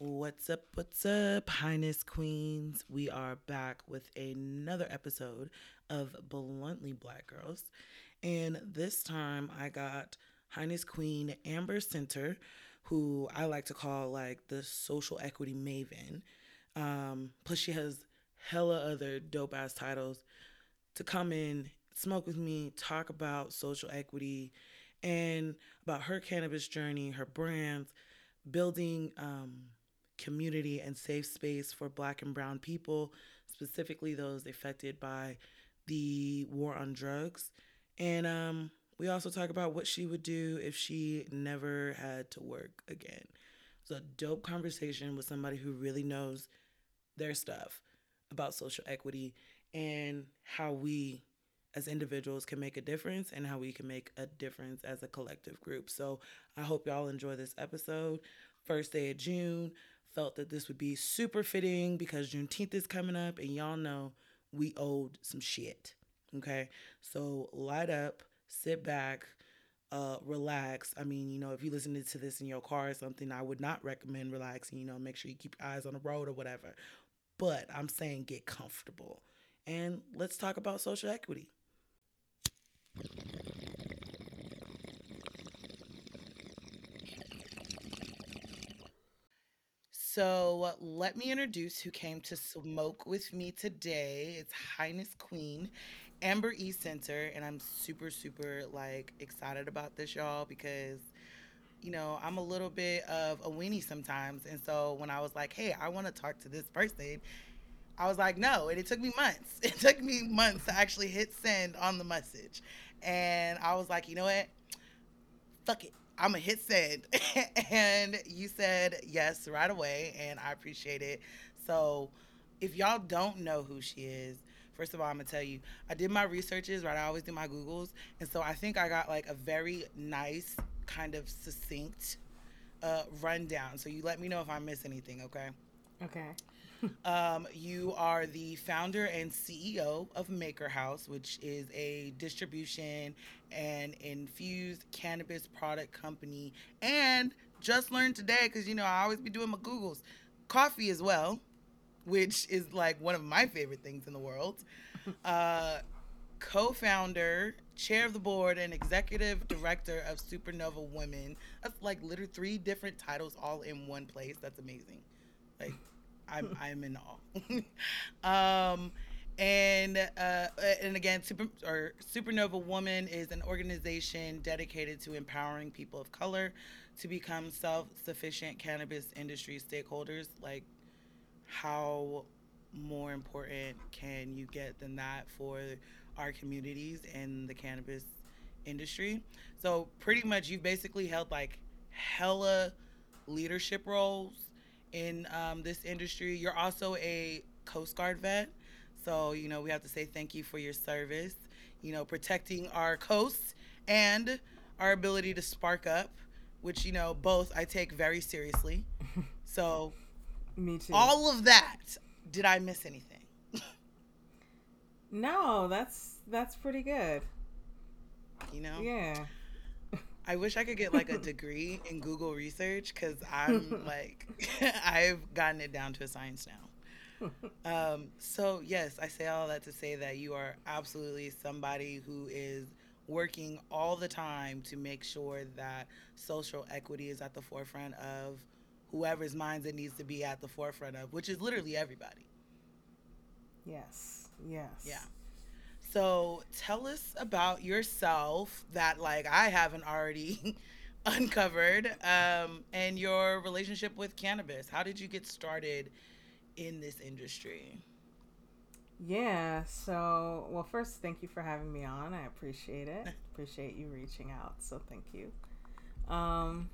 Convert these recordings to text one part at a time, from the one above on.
What's up? What's up, Highness Queens? We are back with another episode of Bluntly Black Girls. And this time I got Highness Queen Amber Senter, who I like to call like the social equity maven. Um, plus, she has hella other dope ass titles to come in, smoke with me, talk about social equity and about her cannabis journey, her brands, building um, community and safe space for Black and Brown people, specifically those affected by the war on drugs. And um, we also talk about what she would do if she never had to work again. It's a dope conversation with somebody who really knows their stuff about social equity and how we as individuals can make a difference and how we can make a difference as a collective group. So I hope y'all enjoy this episode. First day of June. Felt that this would be super fitting because Juneteenth is coming up and y'all know we owed some shit. Okay. So light up, sit back, uh, relax. I mean, you know, if you listen to this in your car or something, I would not recommend relaxing. You know, make sure you keep your eyes on the road or whatever. But I'm saying get comfortable. And let's talk about social equity. So let me introduce who came to smoke with me today. It's Highness Queen, Amber E Senter, and I'm super, super like excited about this, y'all, because you know I'm a little bit of a weenie sometimes, and so when I was like, hey, I want to talk to this person, I was like, no, and it took me months. It took me months to actually hit send on the message, and I was like, you know what, fuck it. I'm gonna hit send. and you said yes right away, and I appreciate it. So, if y'all don't know who she is, first of all, I'm gonna tell you, I did my researches, right? I always do my Googles. And so I think I got like a very nice, kind of succinct uh, rundown. So you let me know if I miss anything, okay? Okay. Um, you are the founder and CEO of Makr House, which is a distribution and infused cannabis product company. And just learned today, because you know I always be doing my Googles, coffee as well, which is like one of my favorite things in the world. Uh, co-founder, chair of the board, and executive director of Supernova Women. That's like literally three different titles all in one place. That's amazing. Like I'm I'm in awe. um, and uh, and again, Super or Supernova Woman is an organization dedicated to empowering people of color to become self-sufficient cannabis industry stakeholders. Like, how more important can you get than that for our communities and the cannabis industry? So pretty much, you've basically held like hella leadership roles in um, this industry. You're also a Coast Guard vet. So, you know, we have to say thank you for your service, you know, protecting our coast and our ability to spark up, which, you know, both I take very seriously. So, Me too. all of that, did I miss anything? no, that's that's pretty good. You know? Yeah. I wish I could get like a degree in Google research because I'm like, I've gotten it down to a science now. Um, so, yes, I say all that to say that you are absolutely somebody who is working all the time to make sure that social equity is at the forefront of whoever's minds it needs to be at the forefront of, which is literally everybody. Yes. Yes. Yeah. So tell us about yourself that like I haven't already uncovered um, and your relationship with cannabis. How did you get started in this industry? Yeah. So, well, first, thank you for having me on. I appreciate it. appreciate you reaching out. So, thank you. Um,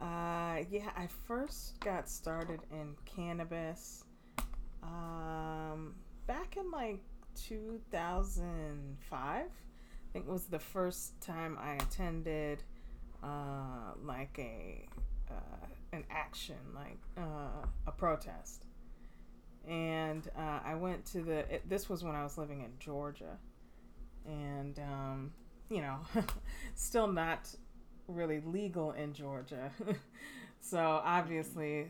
uh, yeah, I first got started in cannabis um, back in like 2005. I think was the first time I attended uh, like a uh, an action, like uh, a protest. And uh, I went to the. It, this was when I was living in Georgia, and um, you know, still not really legal in Georgia. So obviously,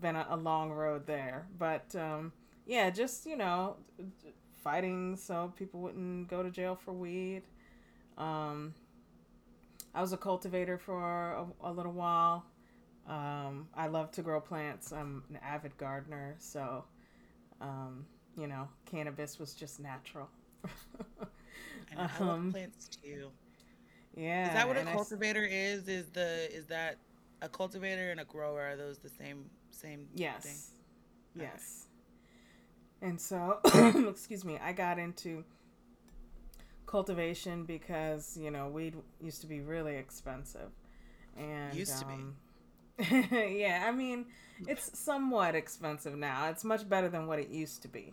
been a, a long road there. But um, yeah, just you know, fighting so people wouldn't go to jail for weed. Um, I was a cultivator for a, a little while. Um, I love to grow plants. I'm an avid gardener, so um, you know, cannabis was just natural. and I love um, plants too. Yeah. Is that what a cultivator I, is? Is the is that a cultivator and a grower? Are those the same same yes. thing? Yes. And so, excuse me, I got into cultivation because you know weed used to be really expensive, and used um, to be. yeah, I mean, it's somewhat expensive now. It's much better than what it used to be.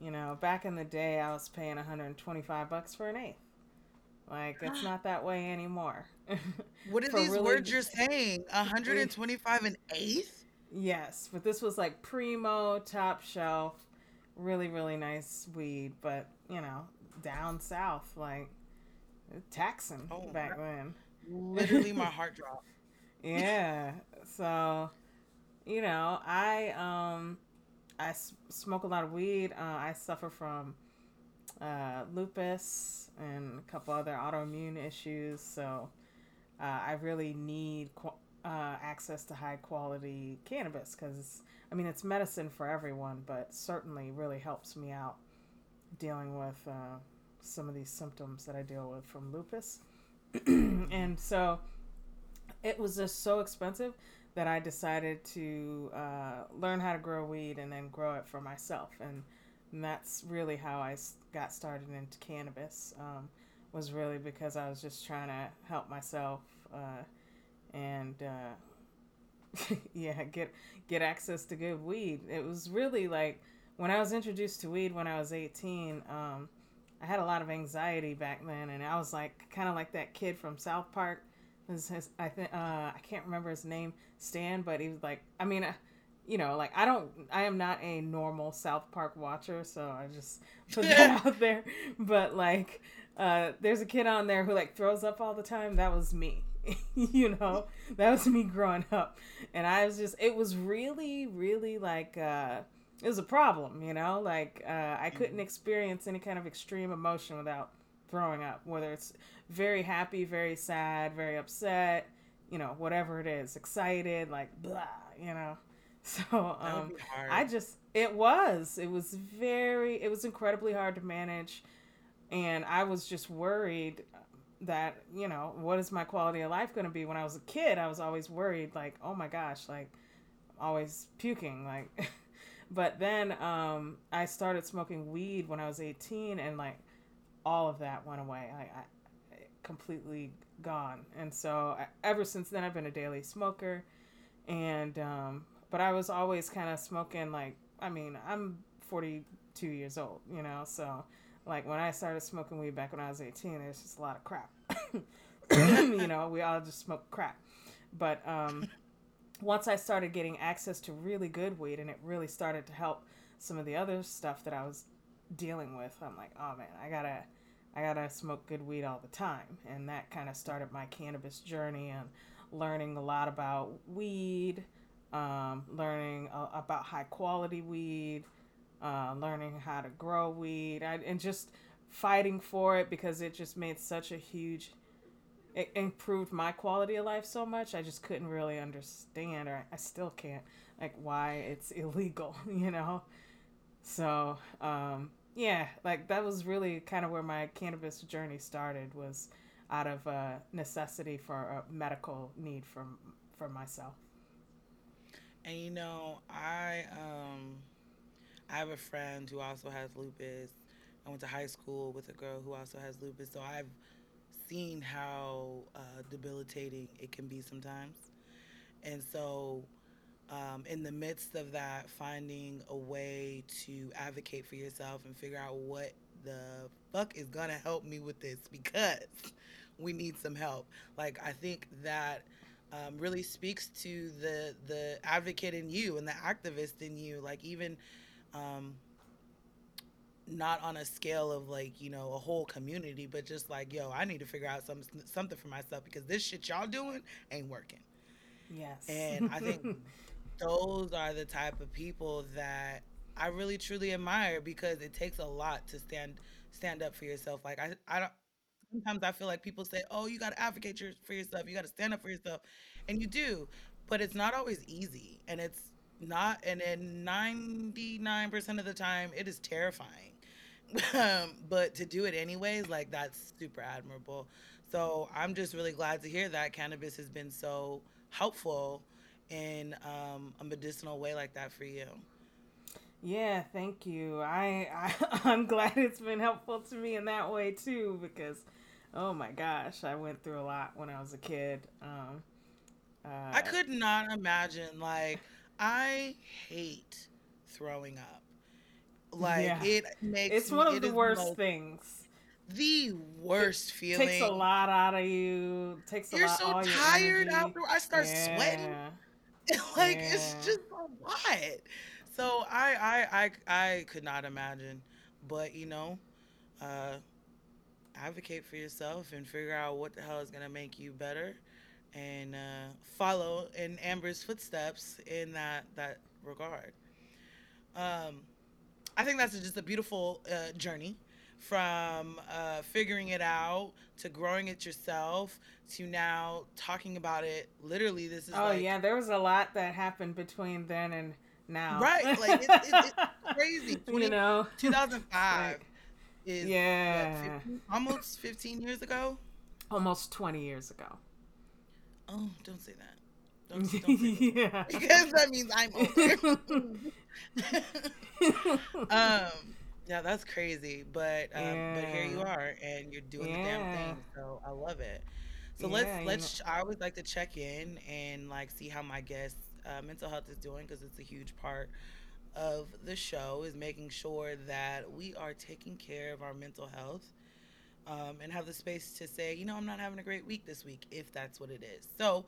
You know, back in the day, I was paying 125 bucks for an eighth. Like it's not that way anymore. what are these really... words you're saying? 125 an eighth? Yes, but this was like primo, top shelf, really really nice weed. But you know, down south, like taxing oh, back then. Literally, my heart dropped. Yeah. So, you know, I um, I s- smoke a lot of weed. Uh, I suffer from uh, lupus and a couple other autoimmune issues. So, uh, I really need qu- uh, access to high quality cannabis because I mean it's medicine for everyone, but certainly really helps me out dealing with uh, some of these symptoms that I deal with from lupus. and so it was just so expensive that I decided to uh, learn how to grow weed and then grow it for myself. And, and that's really how I got started into cannabis. Um, was really because I was just trying to help myself uh, and uh, yeah, get get access to good weed. It was really like when I was introduced to weed when I was 18. Um, I had a lot of anxiety back then, and I was like kind of like that kid from South Park. His, his I think uh, I can't remember his name, Stan, but he was like, I mean, uh, you know, like I don't, I am not a normal South Park watcher, so I just put that out there. But like, uh, there's a kid on there who like throws up all the time. That was me. you know, that was me growing up, and I was just, it was really, really like. Uh, it was a problem, you know. Like uh, I couldn't mm-hmm. experience any kind of extreme emotion without throwing up, whether it's very happy, very sad, very upset, you know, whatever it is, excited, like blah, you know. So um, I just it was it was very it was incredibly hard to manage, and I was just worried that you know what is my quality of life going to be when I was a kid. I was always worried like oh my gosh like always puking like But then um, I started smoking weed when I was 18, and like all of that went away. I, I completely gone. And so I, ever since then, I've been a daily smoker. And um, but I was always kind of smoking like I mean I'm 42 years old, you know, so like when I started smoking weed back when I was 18, there's just a lot of crap. you know, we all just smoke crap. But um, once I started getting access to really good weed and it really started to help some of the other stuff that I was dealing with, I'm like, oh man, I gotta, I gotta smoke good weed all the time, and that kind of started my cannabis journey and learning a lot about weed, um, learning about high quality weed, uh, learning how to grow weed, I, and just fighting for it because it just made such a huge it improved my quality of life so much i just couldn't really understand or i still can't like why it's illegal you know? So um yeah like that was really kind of where my cannabis journey started was out of uh, necessity for a medical need from for myself and you know i um i have a friend who also has lupus i went to high school with a girl who also has lupus so i've seen how uh, debilitating it can be sometimes. And so, um, in the midst of that, finding a way to advocate for yourself and figure out what the fuck is gonna help me with this because we need some help. Like, I think that. Um, really speaks to the the advocate in you and the activist in you. Like even um, not on a scale of like you know a whole community but just like yo i need to figure out some something for myself because this shit y'all doing ain't working Yes. And I think those are the type of people that I really truly admire because it takes a lot to stand stand up for yourself. Like I I don't sometimes I feel like people say, "Oh, you got to advocate your, for yourself. You got to stand up for yourself." And you do, but it's not always easy. And it's not and then 99% of the time it is terrifying. um, but to do it anyways, like that's super admirable. So I'm just really glad to hear that cannabis has been so helpful in um, a medicinal way like that for you. Yeah, thank you. I, I I'm glad it's been helpful to me in that way too because oh my gosh, I went through a lot when I was a kid. Um, uh, I could not imagine like I hate throwing up. Like yeah. it makes it's one of the worst most, things. The worst it feeling. Takes a lot out of you. Takes a You're lot. so tired after. I start yeah. sweating. like yeah. it's just a lot. So I, I I I could not imagine, but you know, uh, advocate for yourself and figure out what the hell is gonna make you better, and uh, follow in Amber's footsteps in that that regard. Um, I think that's just a beautiful uh, journey from uh, figuring it out to growing it yourself to now talking about it. Literally, this is. Oh like, yeah, there was a lot that happened between then and now. Right, like it, it, it's crazy. 20, you know, 2005 like, is yeah, what, 15, almost 15 years ago. Almost 20 years ago. Oh, don't say that. Don't, don't say that. yeah. Because that means I'm older. um, yeah, that's crazy. But um, yeah. but here you are, and you're doing yeah. the damn thing. So I love it. So yeah, let's let's. Know. I always like to check in and like see how my guests' uh, mental health is doing because it's a huge part of the show is making sure that we are taking care of our mental health um, and have the space to say, you know, I'm not having a great week this week, if that's what it is. So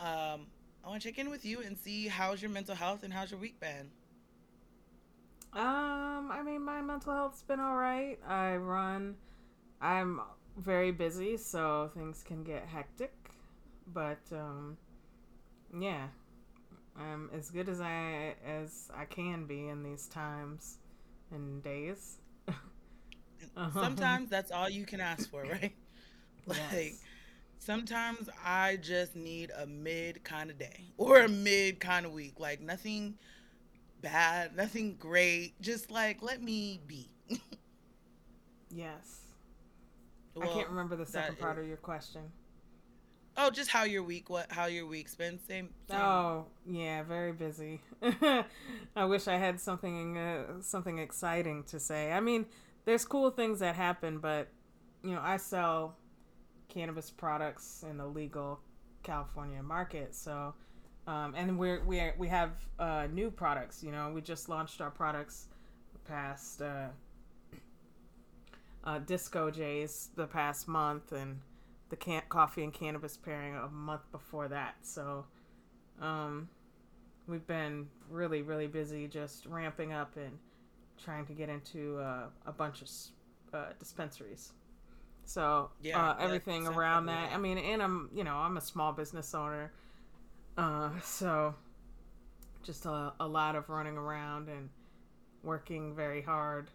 um, I want to check in with you and see how's your mental health and how's your week been. Um, I mean, my mental health's been all right. I run. I'm very busy, so things can get hectic. But um, yeah, I'm as good as I as I can be in these times and days. Uh-huh. Sometimes that's all you can ask for, right? like yes. sometimes I just need a mid kind of day or a mid kind of week. Like nothing bad, nothing great. Just like let me be. yes. Well, I can't remember the second part is, of your question. Oh, just how your week what how your week's been. Same. same. Oh yeah, very busy. I wish I had something uh, something exciting to say. I mean, there's cool things that happen, but you know, I sell cannabis products in the legal California market, so um, and we're we are, we have uh, new products. You know, we just launched our products past uh, uh, Disco Jays the past month, and the can- coffee and cannabis pairing a month before that. So, um, we've been really really busy just ramping up and trying to get into uh, a bunch of uh, dispensaries. So yeah, uh, everything around that. I mean, and I'm you know I'm a small business owner, uh, so just a, a lot of running around and working very hard.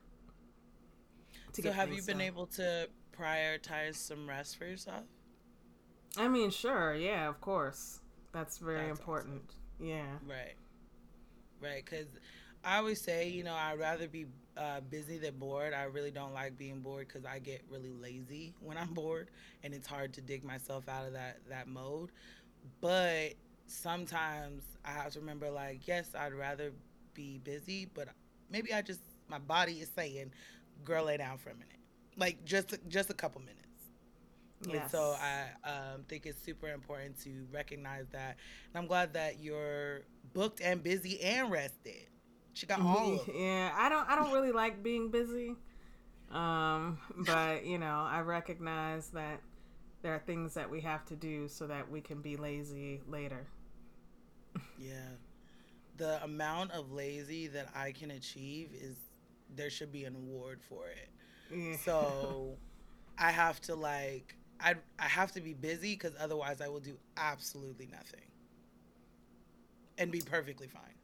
so have you been done. able to prioritize some rest for yourself? I mean, sure, yeah, of course. That's very That's important. Awesome. Yeah. Right. Right, because I always say, you know, I'd rather be uh, busy than bored. I really don't like being bored because I get really lazy when I'm bored, and it's hard to dig myself out of that that mode. But sometimes I have to remember, like, yes, I'd rather be busy, but maybe I just my body is saying, "Girl, lay down for a minute," like just just a couple minutes. Yes. And so I um, think it's super important to recognize that, and I'm glad that you're booked and busy and rested. She got all of them. Yeah, I don't I don't really like being busy. Um, but you know, I recognize that there are things that we have to do so that we can be lazy later. Yeah. The amount of lazy that I can achieve is there should be an award for it. Yeah. So I have to like I I have to be busy cuz otherwise I will do absolutely nothing. and be perfectly fine.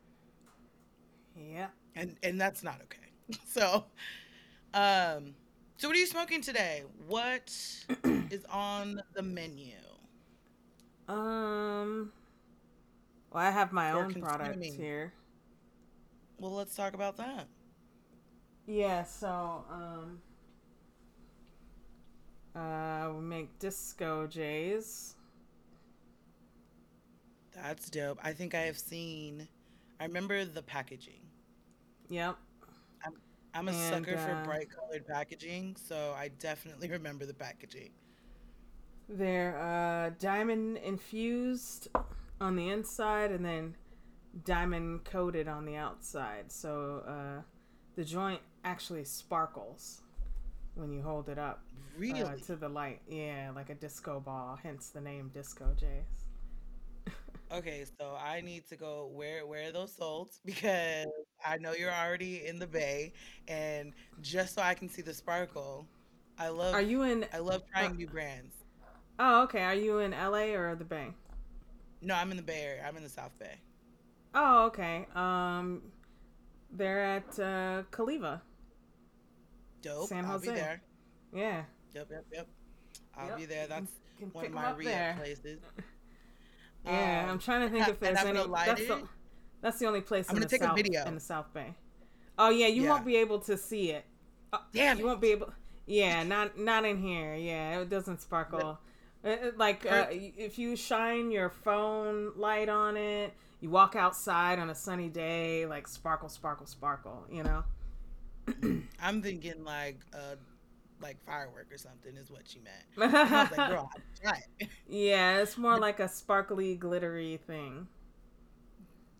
Yeah. And and that's not okay. So, um, so what are you smoking today? What is on the menu? Um. Well, I have my own product consuming. here. Well, let's talk about that. Yeah. So, um. Uh, we make Disco Jays. That's dope. I think I have seen. I remember the packaging. Yep. I'm a And, sucker for uh, bright colored packaging, so I definitely remember the packaging. They're uh, diamond infused on the inside and then diamond coated on the outside. So uh, the joint actually sparkles when you hold it up Really? uh, to the light. Yeah, like a disco ball, hence the name Disco Jays. Okay, so I need to go where where are those sold because I know you're already in the bay, and just so I can see the sparkle, I love Are you in? I love trying new brands. Oh, okay. Are you in LA or the Bay? No, I'm in the Bay Area. I'm in the South Bay. Oh, okay. Um, they're at uh, Caliva. Dope. San I'll be there. Yeah. Yep, yep, yep. I'll Yep. be there. That's one of my up re there. places. Yeah, Um, I'm trying to think if there's any. That's the, that's the only place I'm in gonna the take a video. in the South Bay. Oh yeah, you Yeah. won't be able to see it. Uh, Damn you it. won't be able. Yeah, not not in here. Yeah, it doesn't sparkle. Uh, uh, Like uh, if you shine your phone light on it, you walk outside on a sunny day, like sparkle, sparkle, sparkle. You know. I'm thinking like uh like firework or something is what you meant. I was like, girl, yeah, it's more like a sparkly, glittery thing.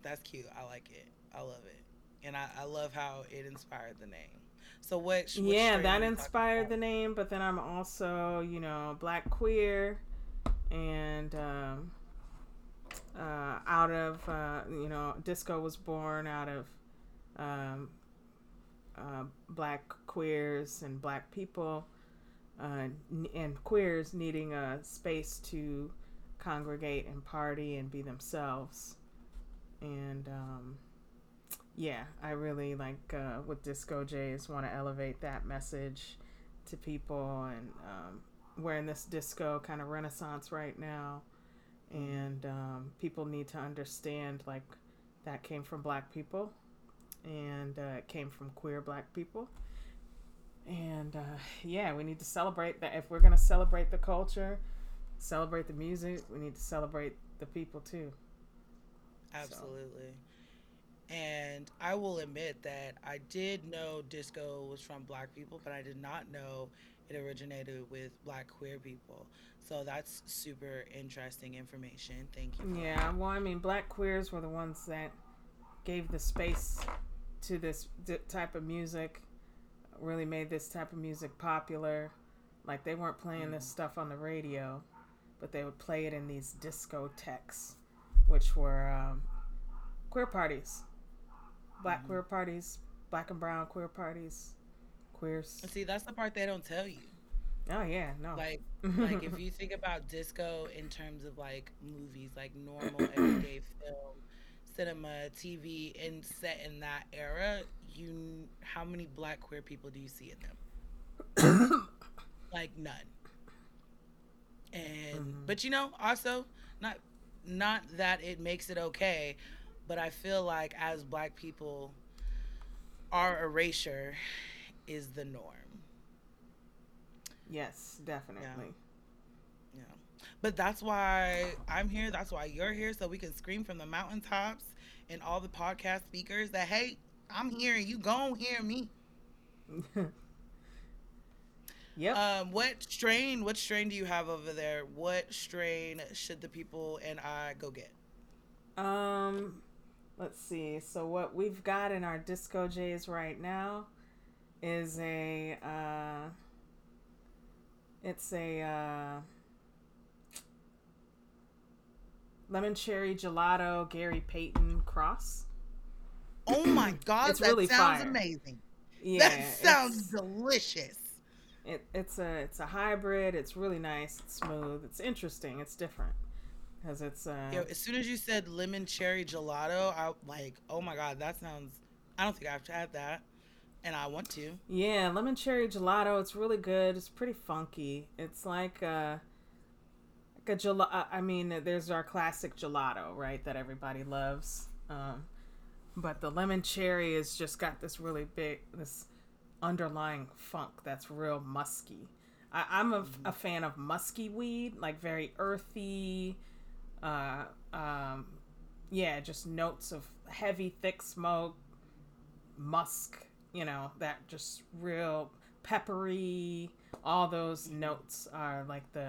That's cute. I like it. I love it. And I, I love how it inspired the name. So what? which yeah, that are we talking inspired the name. But then I'm also, you know, black queer, and um, uh, out of, uh, you know, disco was born out of um, uh, black queers and black people, uh, and queers needing a space to congregate and party and be themselves. And um, yeah, I really like uh, with Disco Jays want to elevate that message to people, and um, we're in this disco kind of renaissance right now, and um, people need to understand like that came from black people, and uh, it came from queer black people. And uh, yeah, we need to celebrate that. If we're gonna celebrate the culture, celebrate the music, we need to celebrate the people too. Absolutely. And I will admit that I did know disco was from black people, but I did not know it originated with black queer people. So that's super interesting information. Thank you. Yeah, well, I mean, black queers were the ones that gave the space to this d- type of music, really made this type of music popular. Like, they weren't playing this stuff on the radio, but they would play it in these discotheques, which were um, queer parties. Black Mhm. queer parties, black and brown queer parties, queers. See, that's the part they don't tell you. Oh, yeah, no. Like, like if you think about disco in terms of like movies, like normal everyday film, cinema, TV, and set in that era, you how many black queer people do you see in them? like none. And Mhm. but you know, also not not that it makes it okay, but I feel like as black people, our erasure is the norm. yes, definitely. Yeah. But that's why I'm here. That's why you're here. So we can scream from the mountaintops and all the podcast speakers that, hey, I'm here you gon' hear me. yep. Um, what strain, what strain do you have over there? What strain should the people and I go get? Um, let's see. So what we've got in our Disco Jays right now is a uh it's a uh lemon cherry gelato Gary Payton cross. Oh my God, It's that really sounds fire. amazing. Yeah, that sounds delicious. It, it's a it's a hybrid. It's really nice. It's smooth. It's interesting. It's different. Because it's uh. Yo, as soon as you said lemon cherry gelato, I like, oh my god, that sounds. I don't think I've had that, and I want to. Yeah, lemon cherry gelato. It's really good. It's pretty funky. It's like uh, like a gelato. I mean, there's our classic gelato, right? That everybody loves. Um, but the lemon cherry has just got this really big, this underlying funk that's real musky. I, am a, a, fan of musky weed, like very earthy. Uh, um, yeah, just notes of heavy, thick smoke, musk. You know that just real peppery. All those notes are like the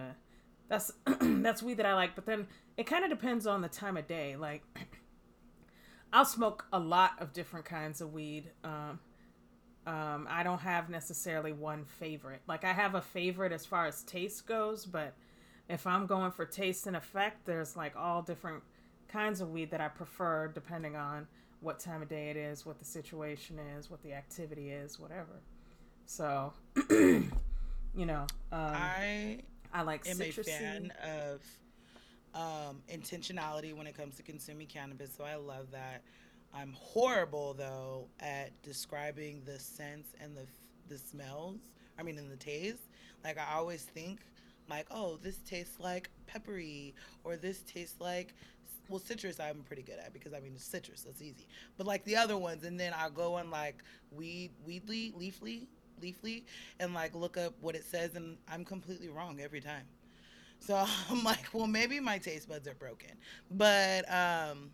that's that's weed that I like. But then it kind of depends on the time of day. Like I'll smoke a lot of different kinds of weed. Um, um, I don't have necessarily one favorite. Like I have a favorite as far as taste goes, but if I'm going for taste and effect, there's like all different kinds of weed that I prefer depending on what time of day it is, what the situation is, what the activity is, whatever. So, you know, um, I I like am citrusy. a fan of um, intentionality when it comes to consuming cannabis, so I love that. I'm horrible though at describing the scents and the the smells. I mean, in the taste. Like I always think, like, oh, this tastes like peppery, or this tastes like well, citrus I'm pretty good at because I mean citrus, that's easy. But like the other ones, and then I'll go on like weed, weedly, leafly, leafly, and like look up what it says, and I'm completely wrong every time. So I'm like, well, maybe my taste buds are broken. But um,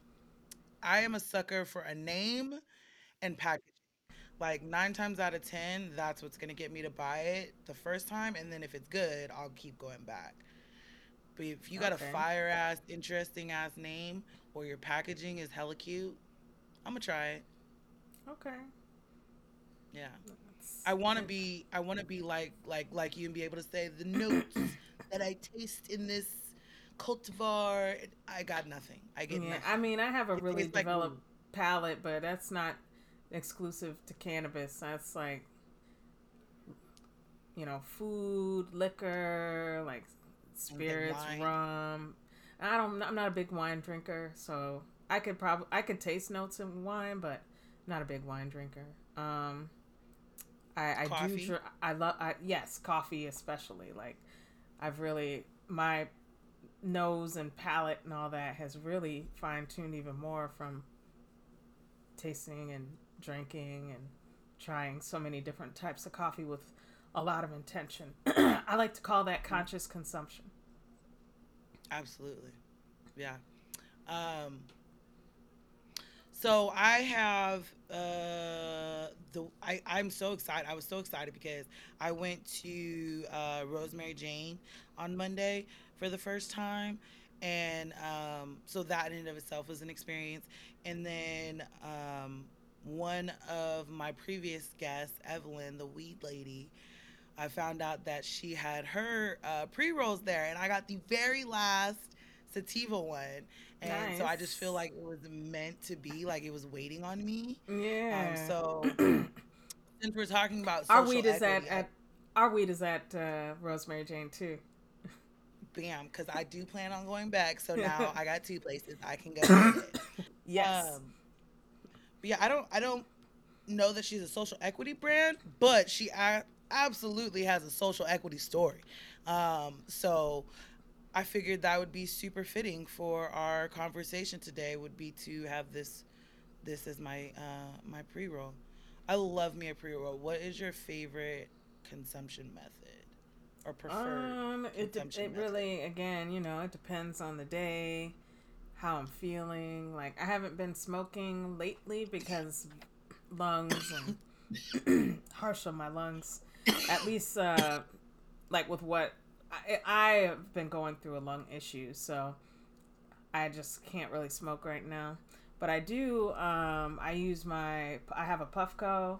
I am a sucker for a name and packaging. Like nine times out of ten, that's what's gonna get me to buy it the first time, and then if it's good, I'll keep going back. But if you got okay. a fire ass, interesting ass name, or your packaging is hella cute, I'm gonna try it. Okay. Yeah. That's I want to be. I want to be like like like you and be able to say the notes that I taste in this cultivar. I got nothing. I get. Yeah, nothing. I mean, I have a really developed like, palate, but that's not exclusive to cannabis. That's like, you know, food, liquor, like spirits, rum. I don't. I'm not a big wine drinker, so I could probably I could taste notes in wine, but not a big wine drinker. Um, I, I do. I love. I, yes, coffee especially. Like, I've really my nose and palate and all that has really fine tuned even more from tasting and drinking and trying so many different types of coffee with a lot of intention. I like to call that conscious consumption. Absolutely. Yeah. Um, so I have uh, the I, I'm so excited. I was so excited because I went to uh, Rosemary Jane on Monday for the first time. And um, so that in and of itself was an experience. And then um, one of my previous guests, Evelyn, the weed lady, I found out that she had her uh, pre rolls there, and I got the very last sativa one. And nice. so I just feel like it was meant to be, like it was waiting on me. Yeah. Um, so since we're talking about our weed is at, at our weed is at uh, Rosemary Jane too bam, because I do plan on going back. So now I got two places I can go. yes. Um, yeah, I don't, I don't know that she's a social equity brand, but she a- absolutely has a social equity story. Um, so I figured that would be super fitting for our conversation today. Would be to have this, this as my uh, my pre roll. I love me a pre roll. What is your favorite consumption method? or preferred? Um, it de- it really again, you know, it depends on the day, how I'm feeling. Like I haven't been smoking lately because lungs and harsh on my lungs. At least, uh, like with what I, I have been going through a lung issue, so I just can't really smoke right now. But I do. Um, I use my. I have a Puffco.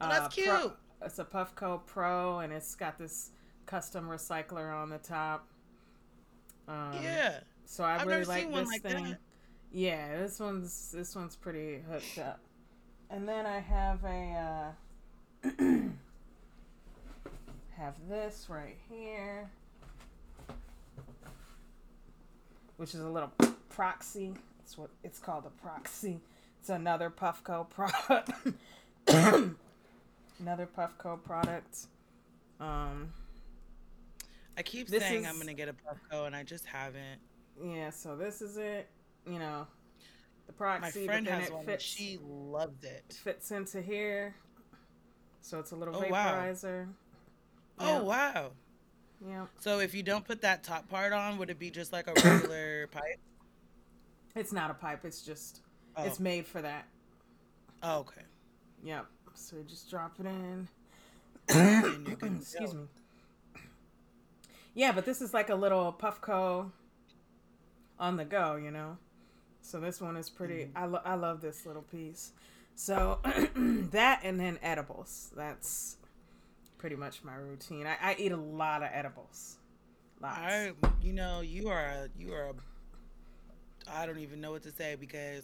Oh, that's uh, cute. Pro, it's a Puffco Pro, and it's got this custom recycler on the top. Um, yeah. So I I've really like this like thing. That. Yeah, this one's this one's pretty hooked up. And then I have a uh, have this right here. which is a little proxy. It's what it's called a proxy. It's another Puffco product. another Puffco product. Um, I keep saying is- I'm gonna get a Puffco, and I just haven't. Yeah, so this is it. You know, the proxy. My friend but then has it one, fits she loved it. fits into here. So it's a little Oh, wow. vaporizer. Oh wow! Yeah. So if you don't put that top part on, would it be just like a regular pipe? It's not a pipe. It's just Oh. it's made for that. oh, okay. Yep. So you just drop it in. Excuse go. me. Yeah, but this is like a little Puffco on the go, you know. So this one is pretty. Mm-hmm. I lo- I love this little piece. So that and then edibles. That's pretty much my routine. I, I eat a lot of edibles. Lots. I, you know, you are a, you are a, I don't even know what to say because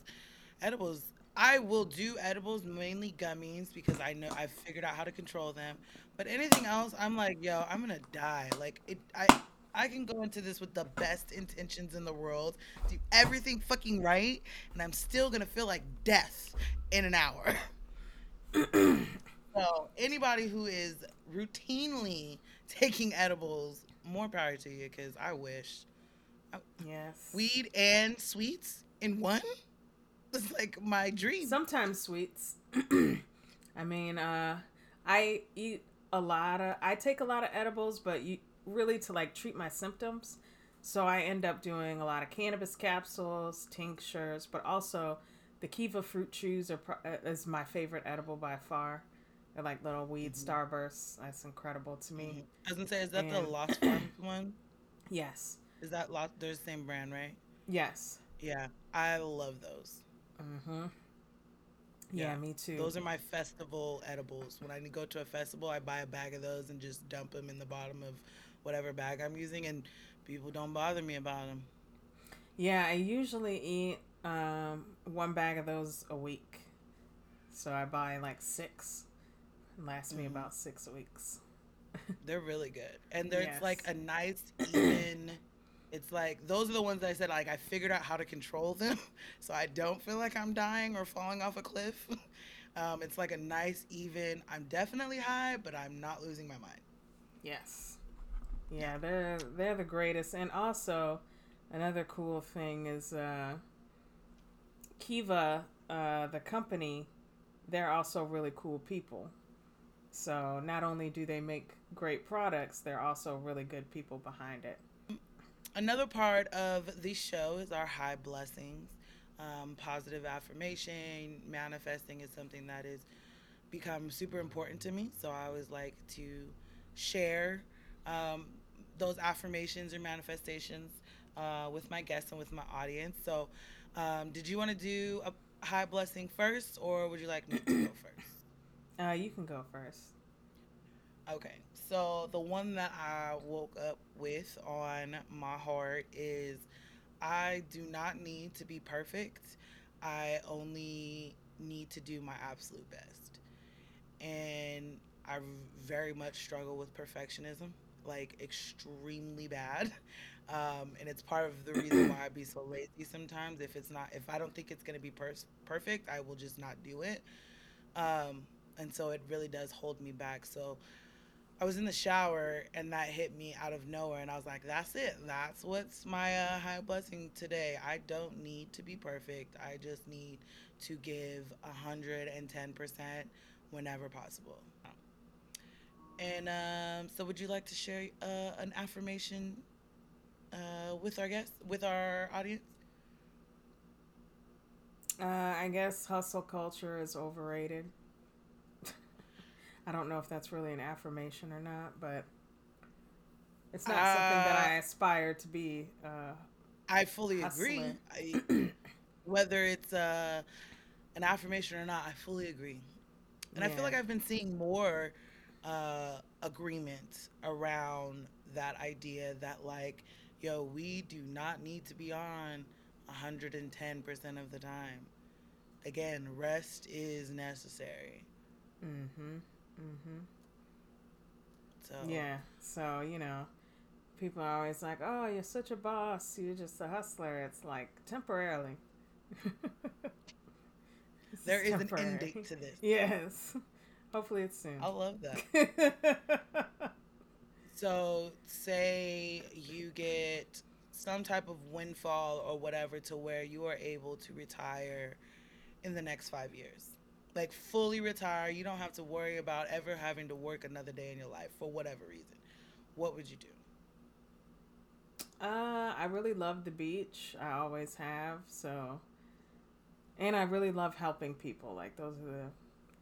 edibles. I will do edibles mainly gummies because I know I've figured out how to control them. But anything else, I'm like, yo, I'm gonna die. Like it, I, I can go into this with the best intentions in the world, do everything fucking right, and I'm still gonna feel like death in an hour. so anybody who is routinely taking edibles, more power to you because I wish Yes. weed and sweets in one. It's like my dream. Sometimes sweets. I mean, uh, I eat a lot of. I take a lot of edibles, but you really to like treat my symptoms. So I end up doing a lot of cannabis capsules, tinctures, but also the Kiva fruit chews are uh, is my favorite edible by far. They're like little weed starbursts. That's incredible to me. I was gonna say, is that the And- Lost Farms one? Yes. Is that Lost? They're the same brand, right? Yes. Yeah, I love those. Mm-hmm. Yeah, Yeah. me too. Those are my festival edibles. When I go to a festival, I buy a bag of those and just dump them in the bottom of whatever bag I'm using, and people don't bother me about them. Yeah, I usually eat um, one bag of those a week. So I buy like six. It lasts me Mhm. about six weeks. They're really good, and there's Yes. like a nice even. It's like those are the ones that I said like I figured out how to control them, so I don't feel like I'm dying or falling off a cliff. Um, it's like a nice even. I'm definitely high, but I'm not losing my mind. Yes. Yeah, they're they're the greatest. And also, another cool thing is uh, Kiva, uh, the company, they're also really cool people. So not only do they make great products, they're also really good people behind it. Another part of the show is our high blessings. Um, positive affirmation, manifesting is something that has become super important to me. So I always like to share um, those affirmations or manifestations uh, with my guests and with my audience. So, um, did you want to do a high blessing first, or would you like me to go first? Uh, you can go first. Okay, so the one that I woke up with on my heart is I do not need to be perfect. I only need to do my absolute best. And I very much struggle with perfectionism, like extremely bad. Um, and it's part of the reason why I be so lazy sometimes. If it's not, if I don't think it's gonna be per- perfect, I will just not do it. Um, and so it really does hold me back. So I was in the shower and that hit me out of nowhere, and I was like, "That's it. That's what's my uh, high blessing today. I don't need to be perfect. I just need to give hundred and ten percent whenever possible." And um, so, would you like to share uh, an affirmation uh, with our guests, with our audience? Uh, I guess hustle culture is overrated. I don't know if that's really an affirmation or not, but it's not something that I Uh, aspire to be. Uh, I fully agree. I, whether it's uh, an affirmation or not, I fully agree. And I feel like I've been seeing more uh, agreement around that idea that, like, yo, we do not need to be on 110% of the time. Again, rest is necessary. mm-hmm. Mm-hmm. So, Yeah. So you know, people are always like, "Oh, you're such a boss. You're just a hustler." It's like temporarily. there is an ending to this. Yes. Hopefully it's soon. I love that. so, say you get some type of windfall or whatever to where you are able to retire in the next five years. Like fully retire. You don't have to worry about ever having to work another day in your life for whatever reason. What would you do? Uh, I really love the beach. I always have. So, and I really love helping people. Like those are the.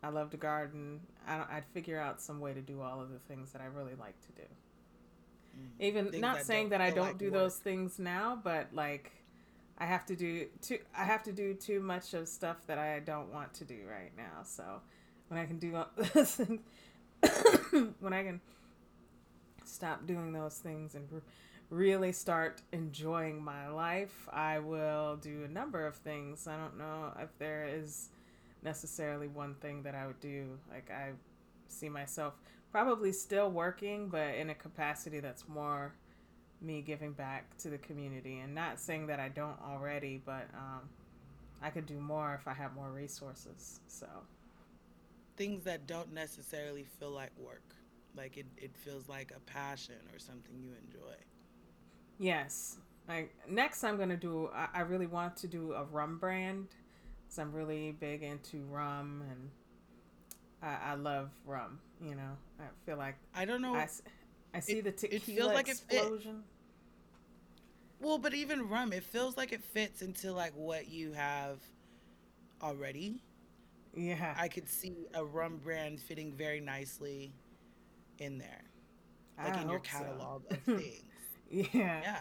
I love to garden. I I'd figure out some way to do all of the things that I really like to do. Mm. Even things not saying that I don't like do work. those things now, but like I have to do too. I have to do too much of stuff that I don't want to do right now. So when I can do when I can stop doing those things and really start enjoying my life, I will do a number of things. I don't know if there is necessarily one thing that I would do. Like I see myself probably still working, but in a capacity that's more me giving back to the community. And not saying that I don't already, but um, I could do more if I had more resources. So things that don't necessarily feel like work. Like it, it feels like a passion or something you enjoy. Yes. Like next, I'm gonna do. I, I really want to do a rum brand, because I'm really big into rum and I, I love rum. You know, I feel like I don't know. I, I see it, the tequila it feels like explosion. It, well, but even rum, it feels like it fits into like what you have already. Yeah, I could see a rum brand fitting very nicely in there, like I in your catalog so. of things. yeah, yeah.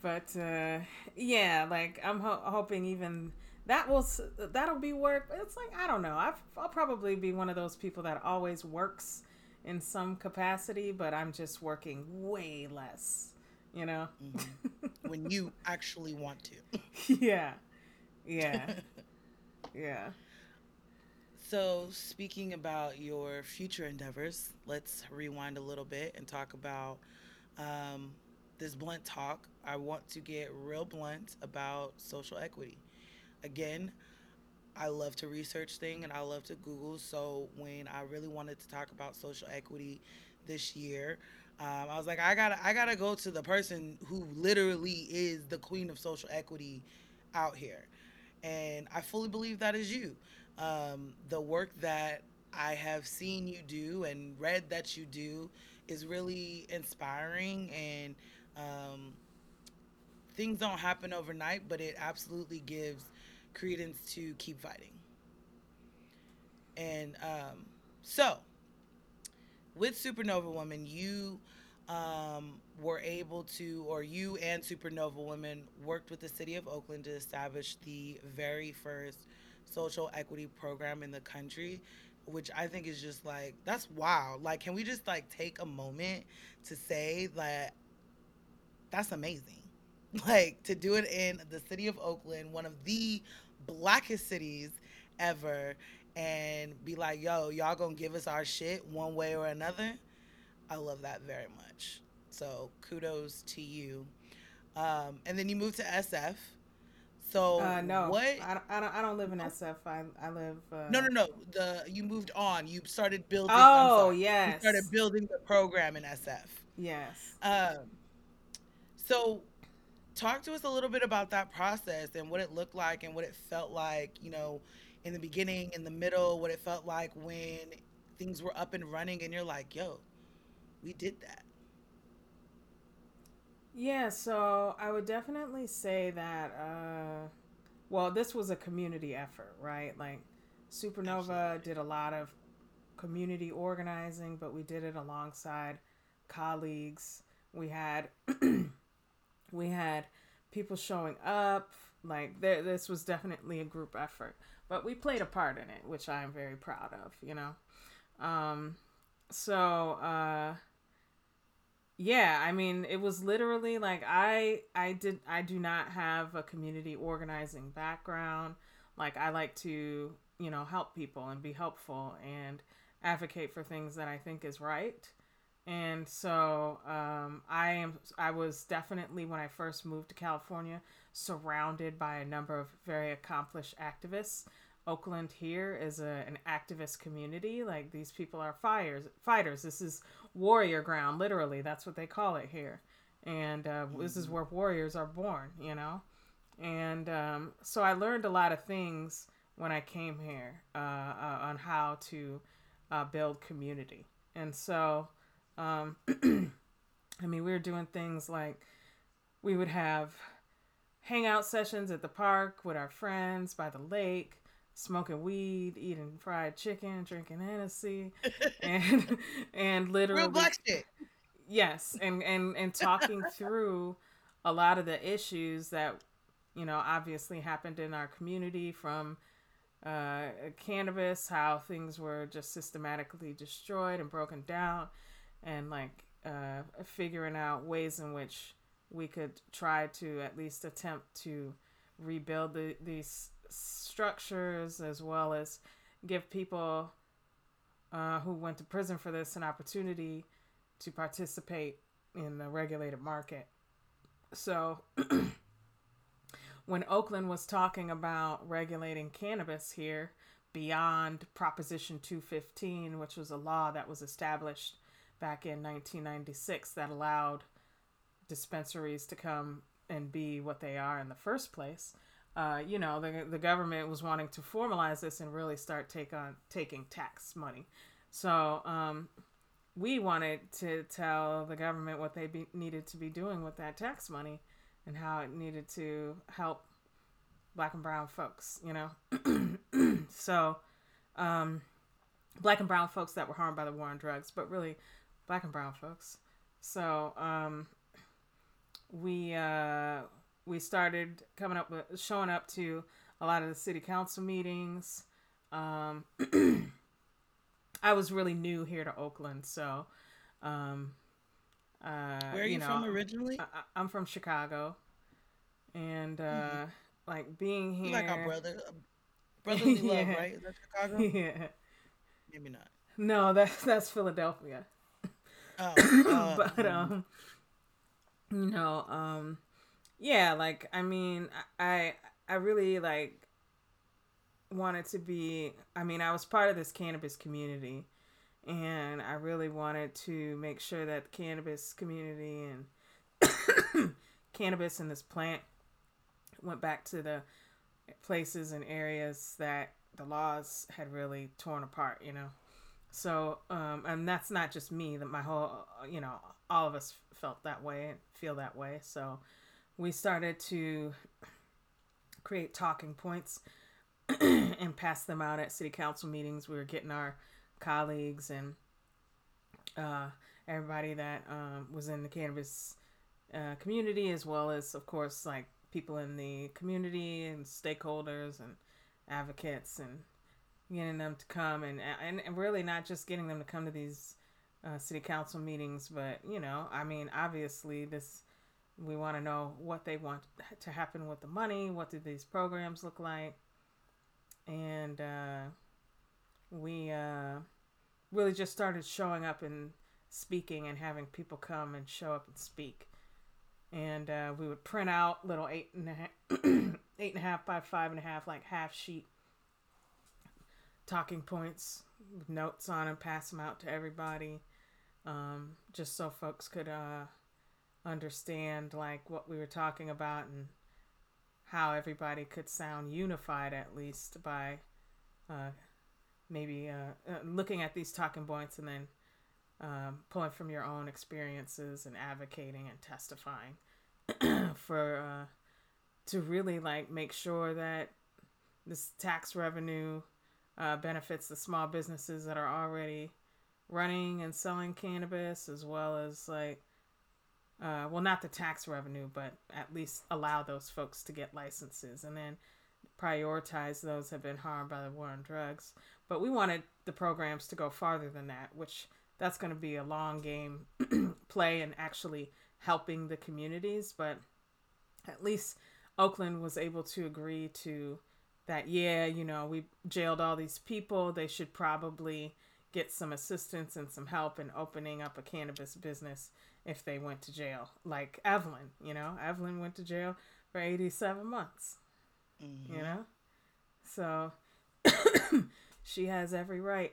But uh, yeah, like I'm ho- hoping even that will that'll be work. It's like I don't know. i will probably be one of those people that always works in some capacity, but I'm just working way less. You know, mm-hmm. when you actually want to. yeah, yeah, yeah. So, speaking about your future endeavors, let's rewind a little bit and talk about um, this blunt talk. I want to get real blunt about social equity again, I love to research things and I love to Google. So when I really wanted to talk about social equity this year, um, I was like, I gotta, I gotta go to the person who literally is the queen of social equity out here, and I fully believe that is you. Um, the work that I have seen you do and read that you do is really inspiring and um, things don't happen overnight, but it absolutely gives credence to keep fighting. And um, so, with Supernova Woman, you um, were able to, or you and Supernova Women worked with the city of Oakland to establish the very first social equity program in the country, which I think is just like, that's wild. Like, can we just like take a moment to say that that's amazing? Like, to do it in the city of Oakland, one of the blackest cities ever and be like, yo, y'all gonna give us our shit one way or another. I love that very much. So kudos to you. Um, and then you moved to SF. So uh, no, what? I, I, don't. I don't live in SF. I, I live. Uh... No, no, no. The you moved on. You started building. Oh yes. You started building the program in SF. Yes. Um. So talk to us a little bit about that process and what it looked like and what it felt like, you know, in the beginning, in the middle, what it felt like when things were up and running and you're like, yo, we did that. Yeah, so I would definitely say that, uh, well, this was a community effort, right? Like, Supernova Absolutely. did a lot of community organizing, but we did it alongside colleagues. We had we had people showing up. Like there, this was definitely a group effort, but we played a part in it, which I am very proud of. You know, um, so uh, yeah, I mean, it was literally like I, I did, I do not have a community organizing background. Like I like to, you know, help people and be helpful and advocate for things that I think is right. And so um, I am. I was definitely when I first moved to California, surrounded by a number of very accomplished activists. Oakland here is a, an activist community. Like these people are fires fighters. This is warrior ground. Literally, that's what they call it here. And uh, this is mm-hmm. where warriors are born. You know, and um, so I learned a lot of things when I came here uh, uh, on how to uh, build community. And so um, I mean, we were doing things like we would have hangout sessions at the park with our friends by the lake, smoking weed, eating fried chicken, drinking Hennessy, and and literally Real black shit. Yes, and and and talking through a lot of the issues that you know obviously happened in our community from uh, cannabis, how things were just systematically destroyed and broken down, and like uh, figuring out ways in which we could try to at least attempt to rebuild the, these structures as well as give people uh, who went to prison for this an opportunity to participate in the regulated market. So, when Oakland was talking about regulating cannabis here beyond Proposition 215, which was a law that was established back in 1996 that allowed dispensaries to come and be what they are in the first place. Uh, you know, the, the government was wanting to formalize this and really start take on taking tax money. So um, we wanted to tell the government what they be, needed to be doing with that tax money and how it needed to help black and brown folks, you know. so um, black and brown folks that were harmed by the war on drugs, but really black and brown folks. So um, we uh, we started coming up with showing up to a lot of the city council meetings. Um, I was really new here to Oakland, so um, uh, where are you, you know, from originally? I, am from Chicago, and uh, mm-hmm. like being here, like our brother, brotherly yeah. love, right? Is that Chicago? Yeah, maybe not. No, that's that's Philadelphia. Oh, uh, but um, you know, um, yeah, like I mean, I I really like wanted to be. I mean, I was part of this cannabis community, and I really wanted to make sure that the cannabis community and cannabis and this plant went back to the places and areas that the laws had really torn apart. You know. So, um, and that's not just me. That my whole, you know, all of us felt that way and feel that way. So, we started to create talking points and pass them out at city council meetings. We were getting our colleagues and uh, everybody that um, was in the cannabis uh, community, as well as, of course, like people in the community and stakeholders and advocates and getting them to come and, and, and really not just getting them to come to these uh, city council meetings, but you know, I mean, obviously this we want to know what they want to happen with the money. What do these programs look like? And uh, we uh, really just started showing up and speaking and having people come and show up and speak. And uh, we would print out little eight and a half, eight and a half by five and a half, like half sheet talking points, notes on them, pass them out to everybody, um, just so folks could uh, understand like what we were talking about and how everybody could sound unified at least by uh, maybe uh, uh looking at these talking points and then um, pulling from your own experiences and advocating and testifying for uh, to really like make sure that this tax revenue uh, benefits the small businesses that are already running and selling cannabis, as well as like, uh, well, not the tax revenue, but at least allow those folks to get licenses and then prioritize those that have been harmed by the war on drugs. But we wanted the programs to go farther than that, which that's going to be a long game play and actually helping the communities. But at least Oakland was able to agree to that yeah, you know, we jailed all these people. They should probably get some assistance and some help in opening up a cannabis business if they went to jail. Like Evelyn, you know, Evelyn went to jail for 87 months. Mm-hmm. You know? So she has every right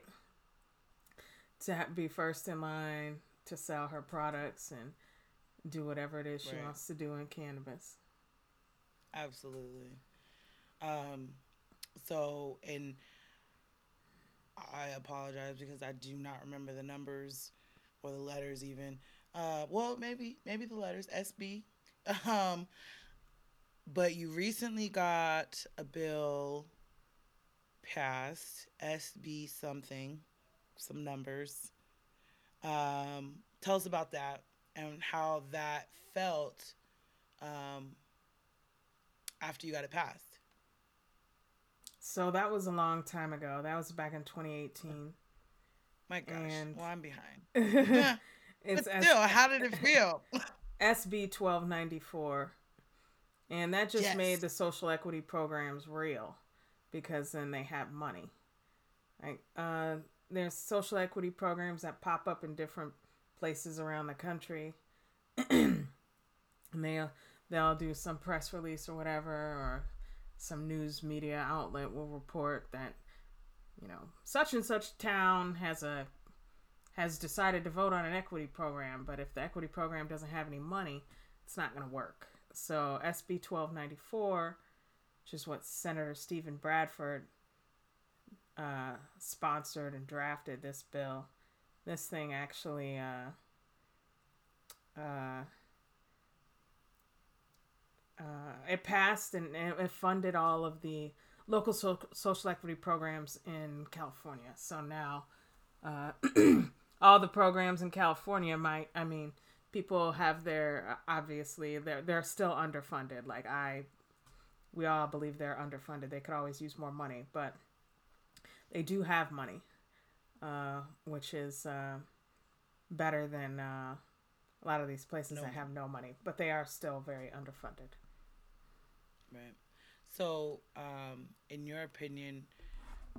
to be first in line to sell her products and do whatever it is she right. wants to do in cannabis. Absolutely. Um so and I apologize because I do not remember the numbers or the letters even. Uh, well, maybe maybe the letters SB. Um, but you recently got a bill passed, SB something, some numbers. Um, tell us about that and how that felt um, after you got it passed. So that was a long time ago. That was back in 2018. My gosh. And well, I'm behind. it's but still, S- how did it feel? SB 1294. And that just yes. made the social equity programs real because then they have money. Like uh, there's social equity programs that pop up in different places around the country. and they'll they'll do some press release or whatever or some news media outlet will report that you know such and such town has a has decided to vote on an equity program but if the equity program doesn't have any money it's not going to work. So sb 1294 which is what senator Steven Bradford uh, sponsored and drafted this bill this thing actually uh, uh, uh, it passed and it funded all of the local so- social equity programs in California. So now, uh, all the programs in California might, I mean, people have their obviously they're they're still underfunded. Like I, we all believe they're underfunded. They could always use more money, but they do have money, uh, which is uh, better than uh, a lot of these places no. that have no money. But they are still very underfunded. So, um, in your opinion,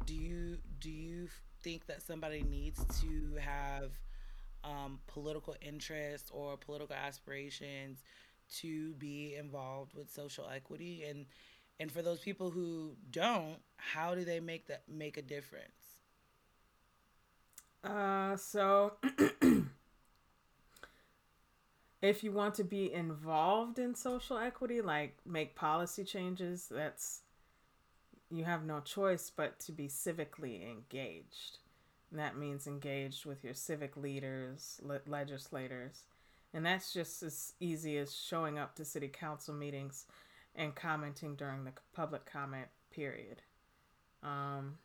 do you do you think that somebody needs to have um, political interest or political aspirations to be involved with social equity? And and for those people who don't how do they make that make a difference? Uh so if you want to be involved in social equity, like make policy changes, that's you have no choice but to be civically engaged. And that means engaged with your civic leaders, le- legislators. And that's just as easy as showing up to city council meetings and commenting during the public comment period. Um,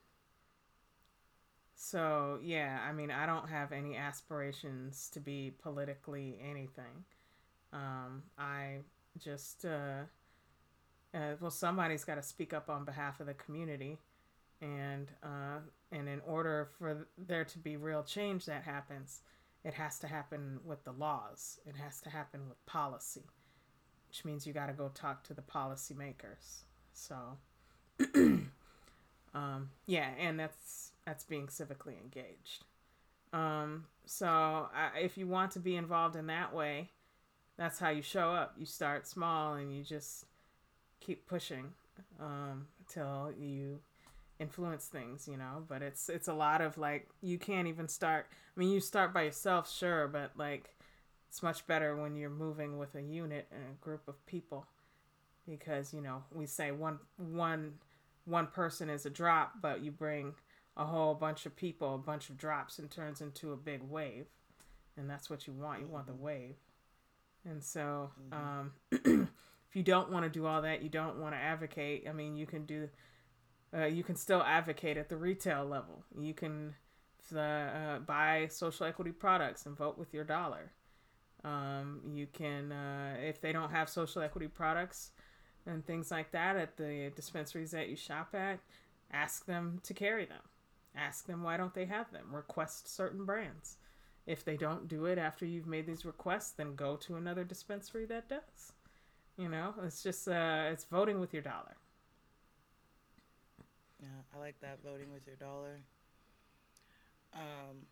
so, yeah, I mean, I don't have any aspirations to be politically anything. Um, I just, uh, uh, well, somebody's got to speak up on behalf of the community. And, uh, and in order for there to be real change that happens, it has to happen with the laws, it has to happen with policy, which means you got to go talk to the policymakers. So, um, yeah, and that's that's being civically engaged. Um, so I, if you want to be involved in that way, that's how you show up. You start small and you just keep pushing um, until you influence things, you know. But it's it's a lot of like you can't even start. I mean, you start by yourself, sure, but like it's much better when you're moving with a unit and a group of people because you know we say one one one person is a drop, but you bring a whole bunch of people, a bunch of drops, and turns into a big wave. And that's what you want. You want the wave. And so, mm-hmm. um, if you don't want to do all that, you don't want to advocate. I mean, you can do, uh, you can still advocate at the retail level. You can uh, buy social equity products and vote with your dollar. Um, you can, uh, if they don't have social equity products and things like that at the dispensaries that you shop at, ask them to carry them. Ask them why don't they have them. Request certain brands. If they don't do it after you've made these requests, then go to another dispensary that does. You know, it's just uh, it's voting with your dollar. Yeah, I like that voting with your dollar. um,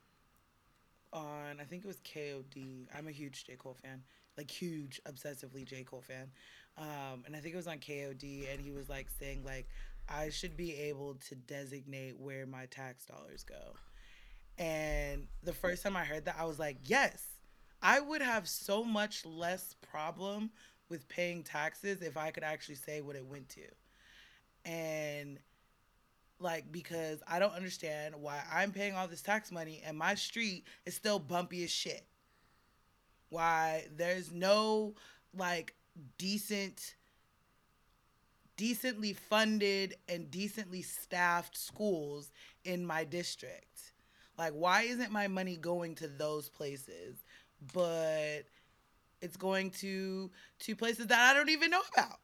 on I think it was KOD. I'm a huge J Cole fan, like huge, obsessively J Cole fan. Um, and I think it was on KOD, and he was like saying like I should be able to designate where my tax dollars go. And the first time I heard that, I was like, yes, I would have so much less problem with paying taxes if I could actually say what it went to. And like because I don't understand why I'm paying all this tax money and my street is still bumpy as shit. Why there's no like decent decently funded and decently staffed schools in my district. Like why isn't my money going to those places? But it's going to to places that I don't even know about.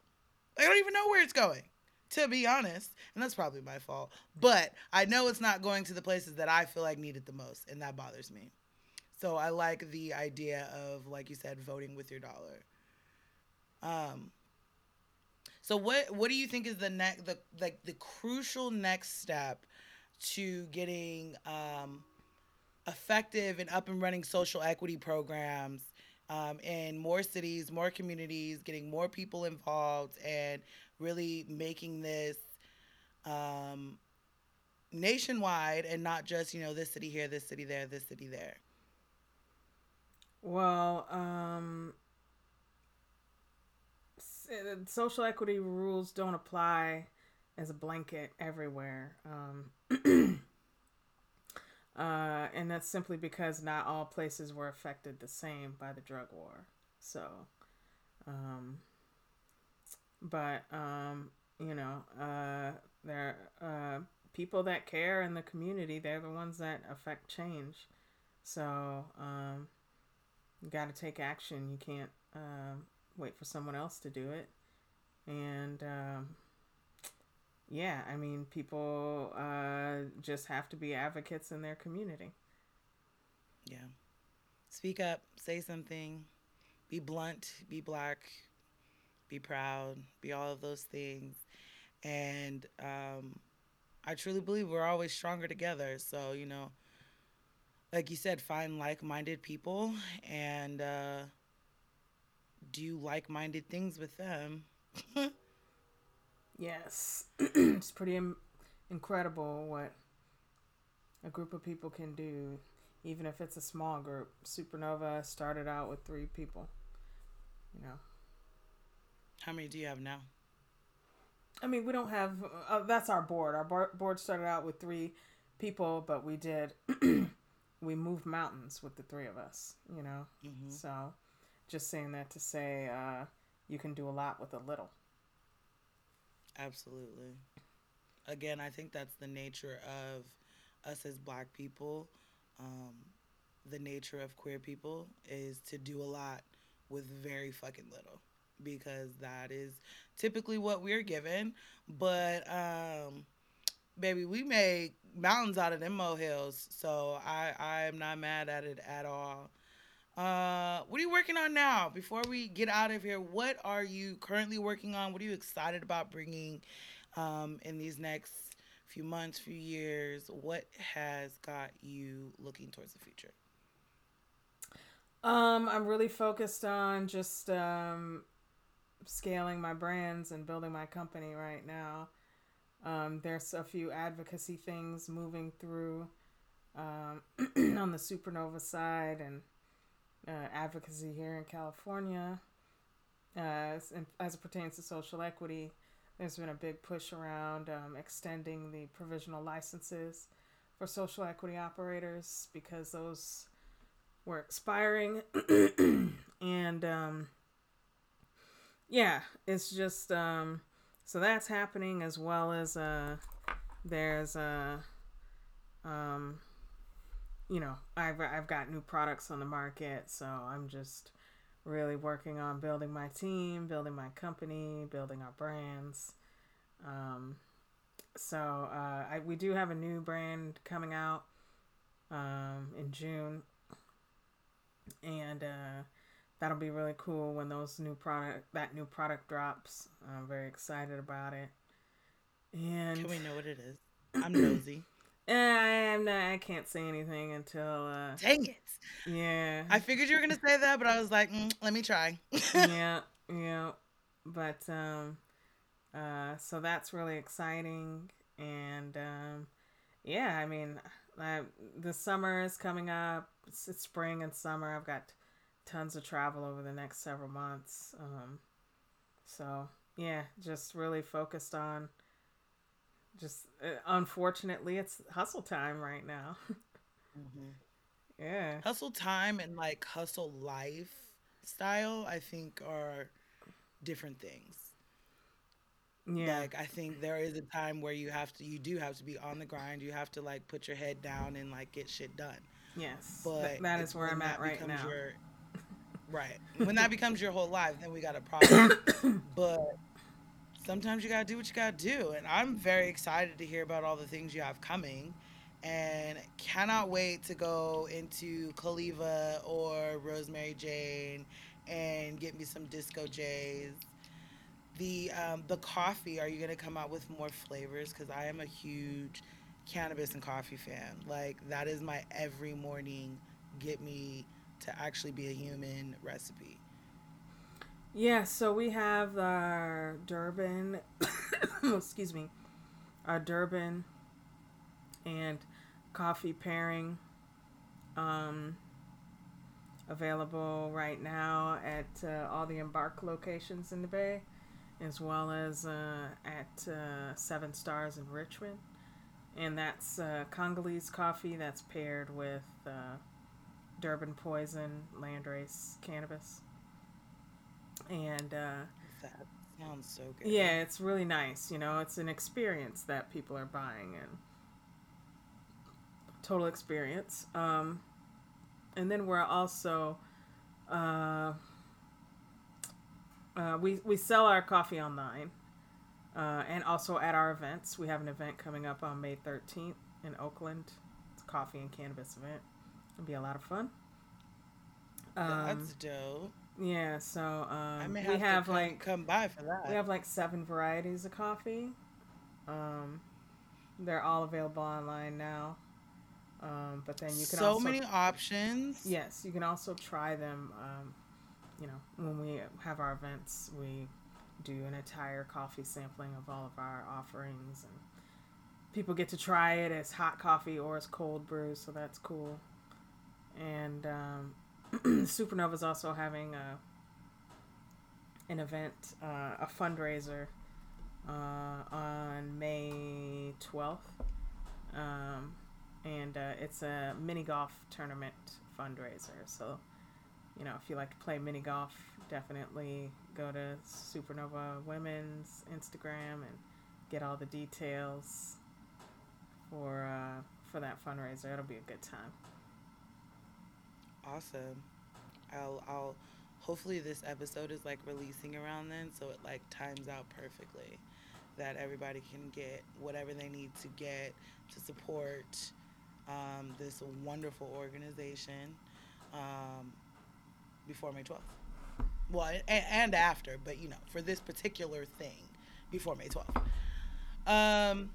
I don't even know where it's going to be honest. And that's probably my fault. But I know it's not going to the places that I feel like need it the most, and that bothers me. So I like the idea of, like you said, voting with your dollar. Um. So what what do you think is the next the like the crucial next step to getting um, effective and up and running social equity programs um, in more cities, more communities, getting more people involved, and really making this um, nationwide and not just you know this city here, this city there, this city there. Well, um, social equity rules don't apply as a blanket everywhere. Um, uh, and that's simply because not all places were affected the same by the drug war. So, um, but um, you know, uh, there uh, people that care in the community. They're the ones that affect change. So um, you got to take action. You can't uh, wait for someone else to do it. And um, yeah, I mean, people uh, just have to be advocates in their community. Yeah. Speak up, say something, be blunt, be black, be proud, be all of those things. And um, I truly believe we're always stronger together. So, you know, like you said, find like minded people and uh, do like minded things with them. yes. it's pretty Im- incredible what a group of people can do, even if it's a small group. Supernova started out with three people, you know. How many do you have now? I mean, we don't have. Uh, that's our board. Our board started out with three people, but we did. we moved mountains with the three of us. You know, mm-hmm. so just saying that to say uh, you can do a lot with a little. Absolutely. Again, I think that's the nature of us as Black people. Um, the nature of queer people is to do a lot with very fucking little because that is typically what we're given. But um, baby, we make mountains out of them molehills, so I I am not mad at it at all. Uh, what are you working on now? Before we get out of here, what are you currently working on? What are you excited about bringing um, in these next few months, few years? What has got you looking towards the future? Um, I'm really focused on just um, scaling my brands and building my company right now. Um, there's a few advocacy things moving through um, on the supernova side and uh, advocacy here in California. Uh, as, as, it pertains to social equity, there's been a big push around um, extending the provisional licenses for social equity operators because those were expiring. and um, yeah, it's just um, so that's happening as well as uh, there's a uh, um, you know I've I've got new products on the market, so I'm just really working on building my team, building my company, building our brands. Um, so uh, I, we do have a new brand coming out um, in June, and uh, that'll be really cool when those new product that new product drops. I'm very excited about it. And can we know what it is? I'm nosy. I'm not, I can't say anything until. Uh, Dang it. Yeah. I figured you were gonna say that, but I was like, mm, let me try. yeah, yeah. But um, uh, so that's really exciting, and um, yeah, I mean, I, the summer is coming up. It's, it's spring and summer. I've got tons of travel over the next several months. Um, so yeah, just really focused on. Just uh, unfortunately, it's hustle time right now. Mhm. yeah. Hustle time and like hustle lifestyle, I think, are different things. Yeah. Like I think there is a time where you have to, you do have to be on the grind. You have to like put your head down and like get shit done. yes. But Th- that is where I'm at right now. Your, right. When that becomes your whole life, then we got a problem. but sometimes you gotta do what you gotta do. And I'm very excited to hear about all the things you have coming. And cannot wait to go into Caliva or Rosemary Jane and get me some Disco Jays. The um, the coffee, are you gonna come out with more flavors? Because I am a huge cannabis and coffee fan. Like that is my every morning get me to actually be a human recipe. Yeah, so we have our Durban, excuse me, our Durban and coffee pairing um, available right now at uh, all the Embark locations in the Bay, as well as uh, at uh, Seven Stars in Richmond. And that's uh, Congolese coffee that's paired with uh, Durban Poison, Landrace cannabis. And uh, That sounds so good. yeah, it's really nice. You know, it's an experience that people are buying and total experience. Um, and then we're also uh, uh, we we sell our coffee online, uh, and also at our events. We have an event coming up on May thirteenth in Oakland. It's a coffee and cannabis event. It'll be a lot of fun. Um, That's dope. Yeah, so I um, may we have, have to come, like come by for that. we have like seven varieties of coffee. Um, they're all available online now. Um, but then you can so also many options. yes, you can also try them. Um, you know, when we have our events, we do an entire coffee sampling of all of our offerings, and people get to try it as hot coffee or as cold brew, so that's cool. And um, Supernova is also having a an event, uh, a fundraiser uh, on May twelfth, um, and uh, it's a mini golf tournament fundraiser. So, you know, if you like to play mini golf, definitely go to Supernova Women's Instagram and get all the details for uh, for that fundraiser. It'll be a good time. Awesome. I'll I'll hopefully this episode is like releasing around then so it like times out perfectly that everybody can get whatever they need to get to support um, this wonderful organization um, before May 12th. Well, and, and after, but you know, for this particular thing before May 12th. Um,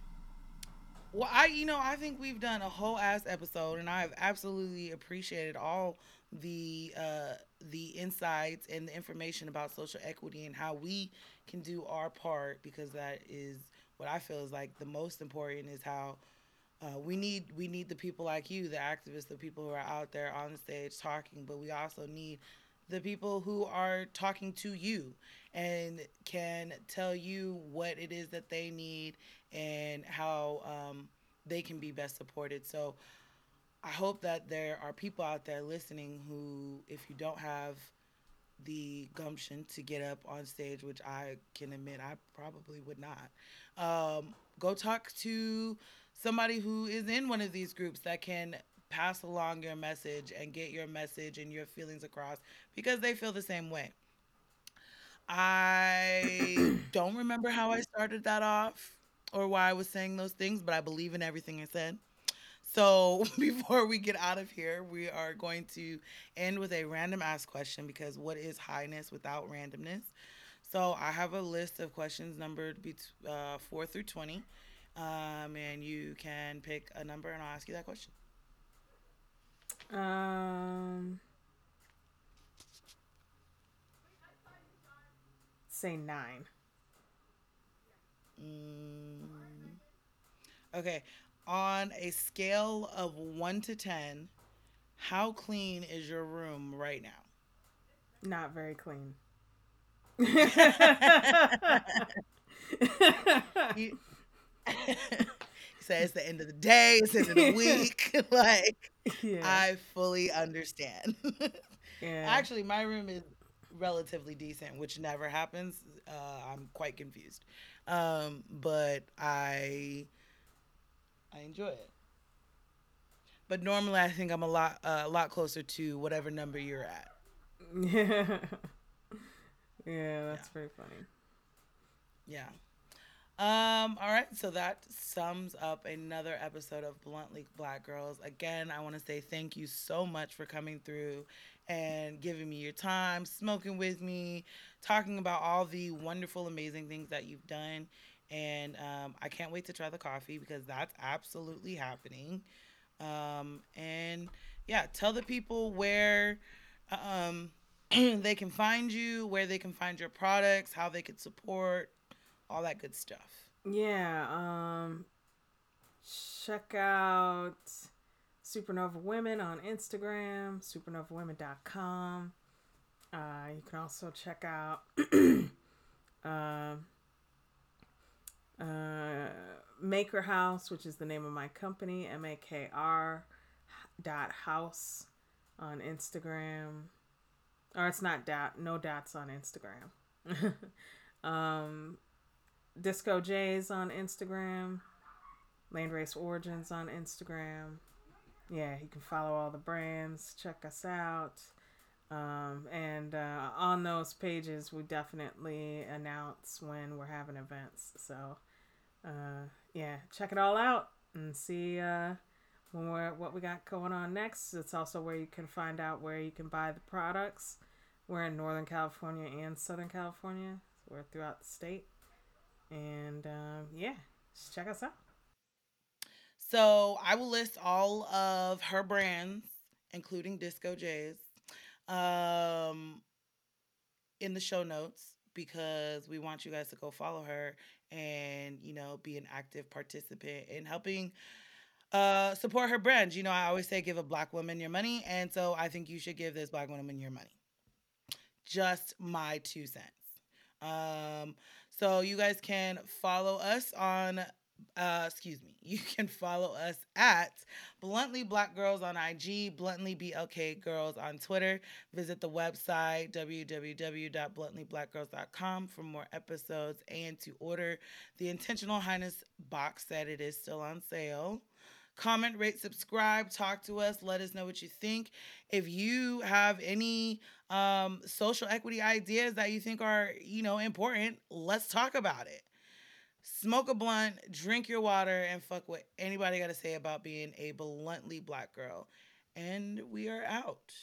well, I, you know, I think we've done a whole ass episode, and I've absolutely appreciated all the uh, the insights and the information about social equity and how we can do our part because that is what I feel is like the most important is how uh, we need we need the people like you, the activists, the people who are out there on the stage talking, but we also need the people who are talking to you and can tell you what it is that they need and how um, they can be best supported. So I hope that there are people out there listening who, if you don't have the gumption to get up on stage, which I can admit I probably would not, um, go talk to somebody who is in one of these groups that can pass along your message and get your message and your feelings across because they feel the same way. I don't remember how I started that off or why I was saying those things, but I believe in everything I said. So before we get out of here, we are going to end with a random ask question because what is highness without randomness? So I have a list of questions numbered bet- uh, 4 through 20. Um, and you can pick a number and I'll ask you that question. Um, say nine. Mm, okay. On a scale of one to 10, how clean is your room right now? Not very clean. you, say it's the end of the day, it's the end of the week. like, yeah. I fully understand. yeah. Actually, my room is relatively decent, which never happens. Uh, I'm quite confused, um, but I I enjoy it. But normally, I think I'm a lot uh, a lot closer to whatever number you're at. Yeah, yeah, that's yeah. very funny. Yeah. Um, all right, so that sums up another episode of Bluntly Black Girls. Again, I want to say thank you so much for coming through and giving me your time, smoking with me, talking about all the wonderful, amazing things that you've done. And um, I can't wait to try the coffee because that's absolutely happening. Um, and yeah, tell the people where um, they can find you, where they can find your products, how they could support all that good stuff. Yeah, um check out Supernova Women on Instagram, supernovawomen.com. Uh, you can also check out uh, uh, Makr House, which is the name of my company, M A K R dot house on Instagram. Or it's not dot, no dots on Instagram. um, Disco Jays on Instagram. Landrace Origins on Instagram. Yeah, you can follow all the brands. Check us out. Um, and uh, on those pages, we definitely announce when we're having events. So, uh, yeah, check it all out and see uh, when we're, what we got going on next. It's also where you can find out where you can buy the products. We're in Northern California and Southern California. So we're throughout the state. And um, yeah, just check us out. So I will list all of her brands, including Disco Jays, um, in the show notes because we want you guys to go follow her and you know be an active participant in helping uh, support her brand. You know, I always say give a black woman your money, and so I think you should give this black woman your money. Just my two cents. Um, so you guys can follow us on uh, excuse me, you can follow us at Bluntly Black Girls on IG, Bluntly BLK Girls on Twitter. Visit the website www.bluntlyblackgirls.com for more episodes and to order the Intentional Highness box set. It is still on sale comment, rate, subscribe, talk to us, let us know what you think. If you have any um, social equity ideas that you think are, you know, important, let's talk about it. Smoke a blunt, drink your water, and fuck what anybody got to say about being a bluntly black girl. And we are out.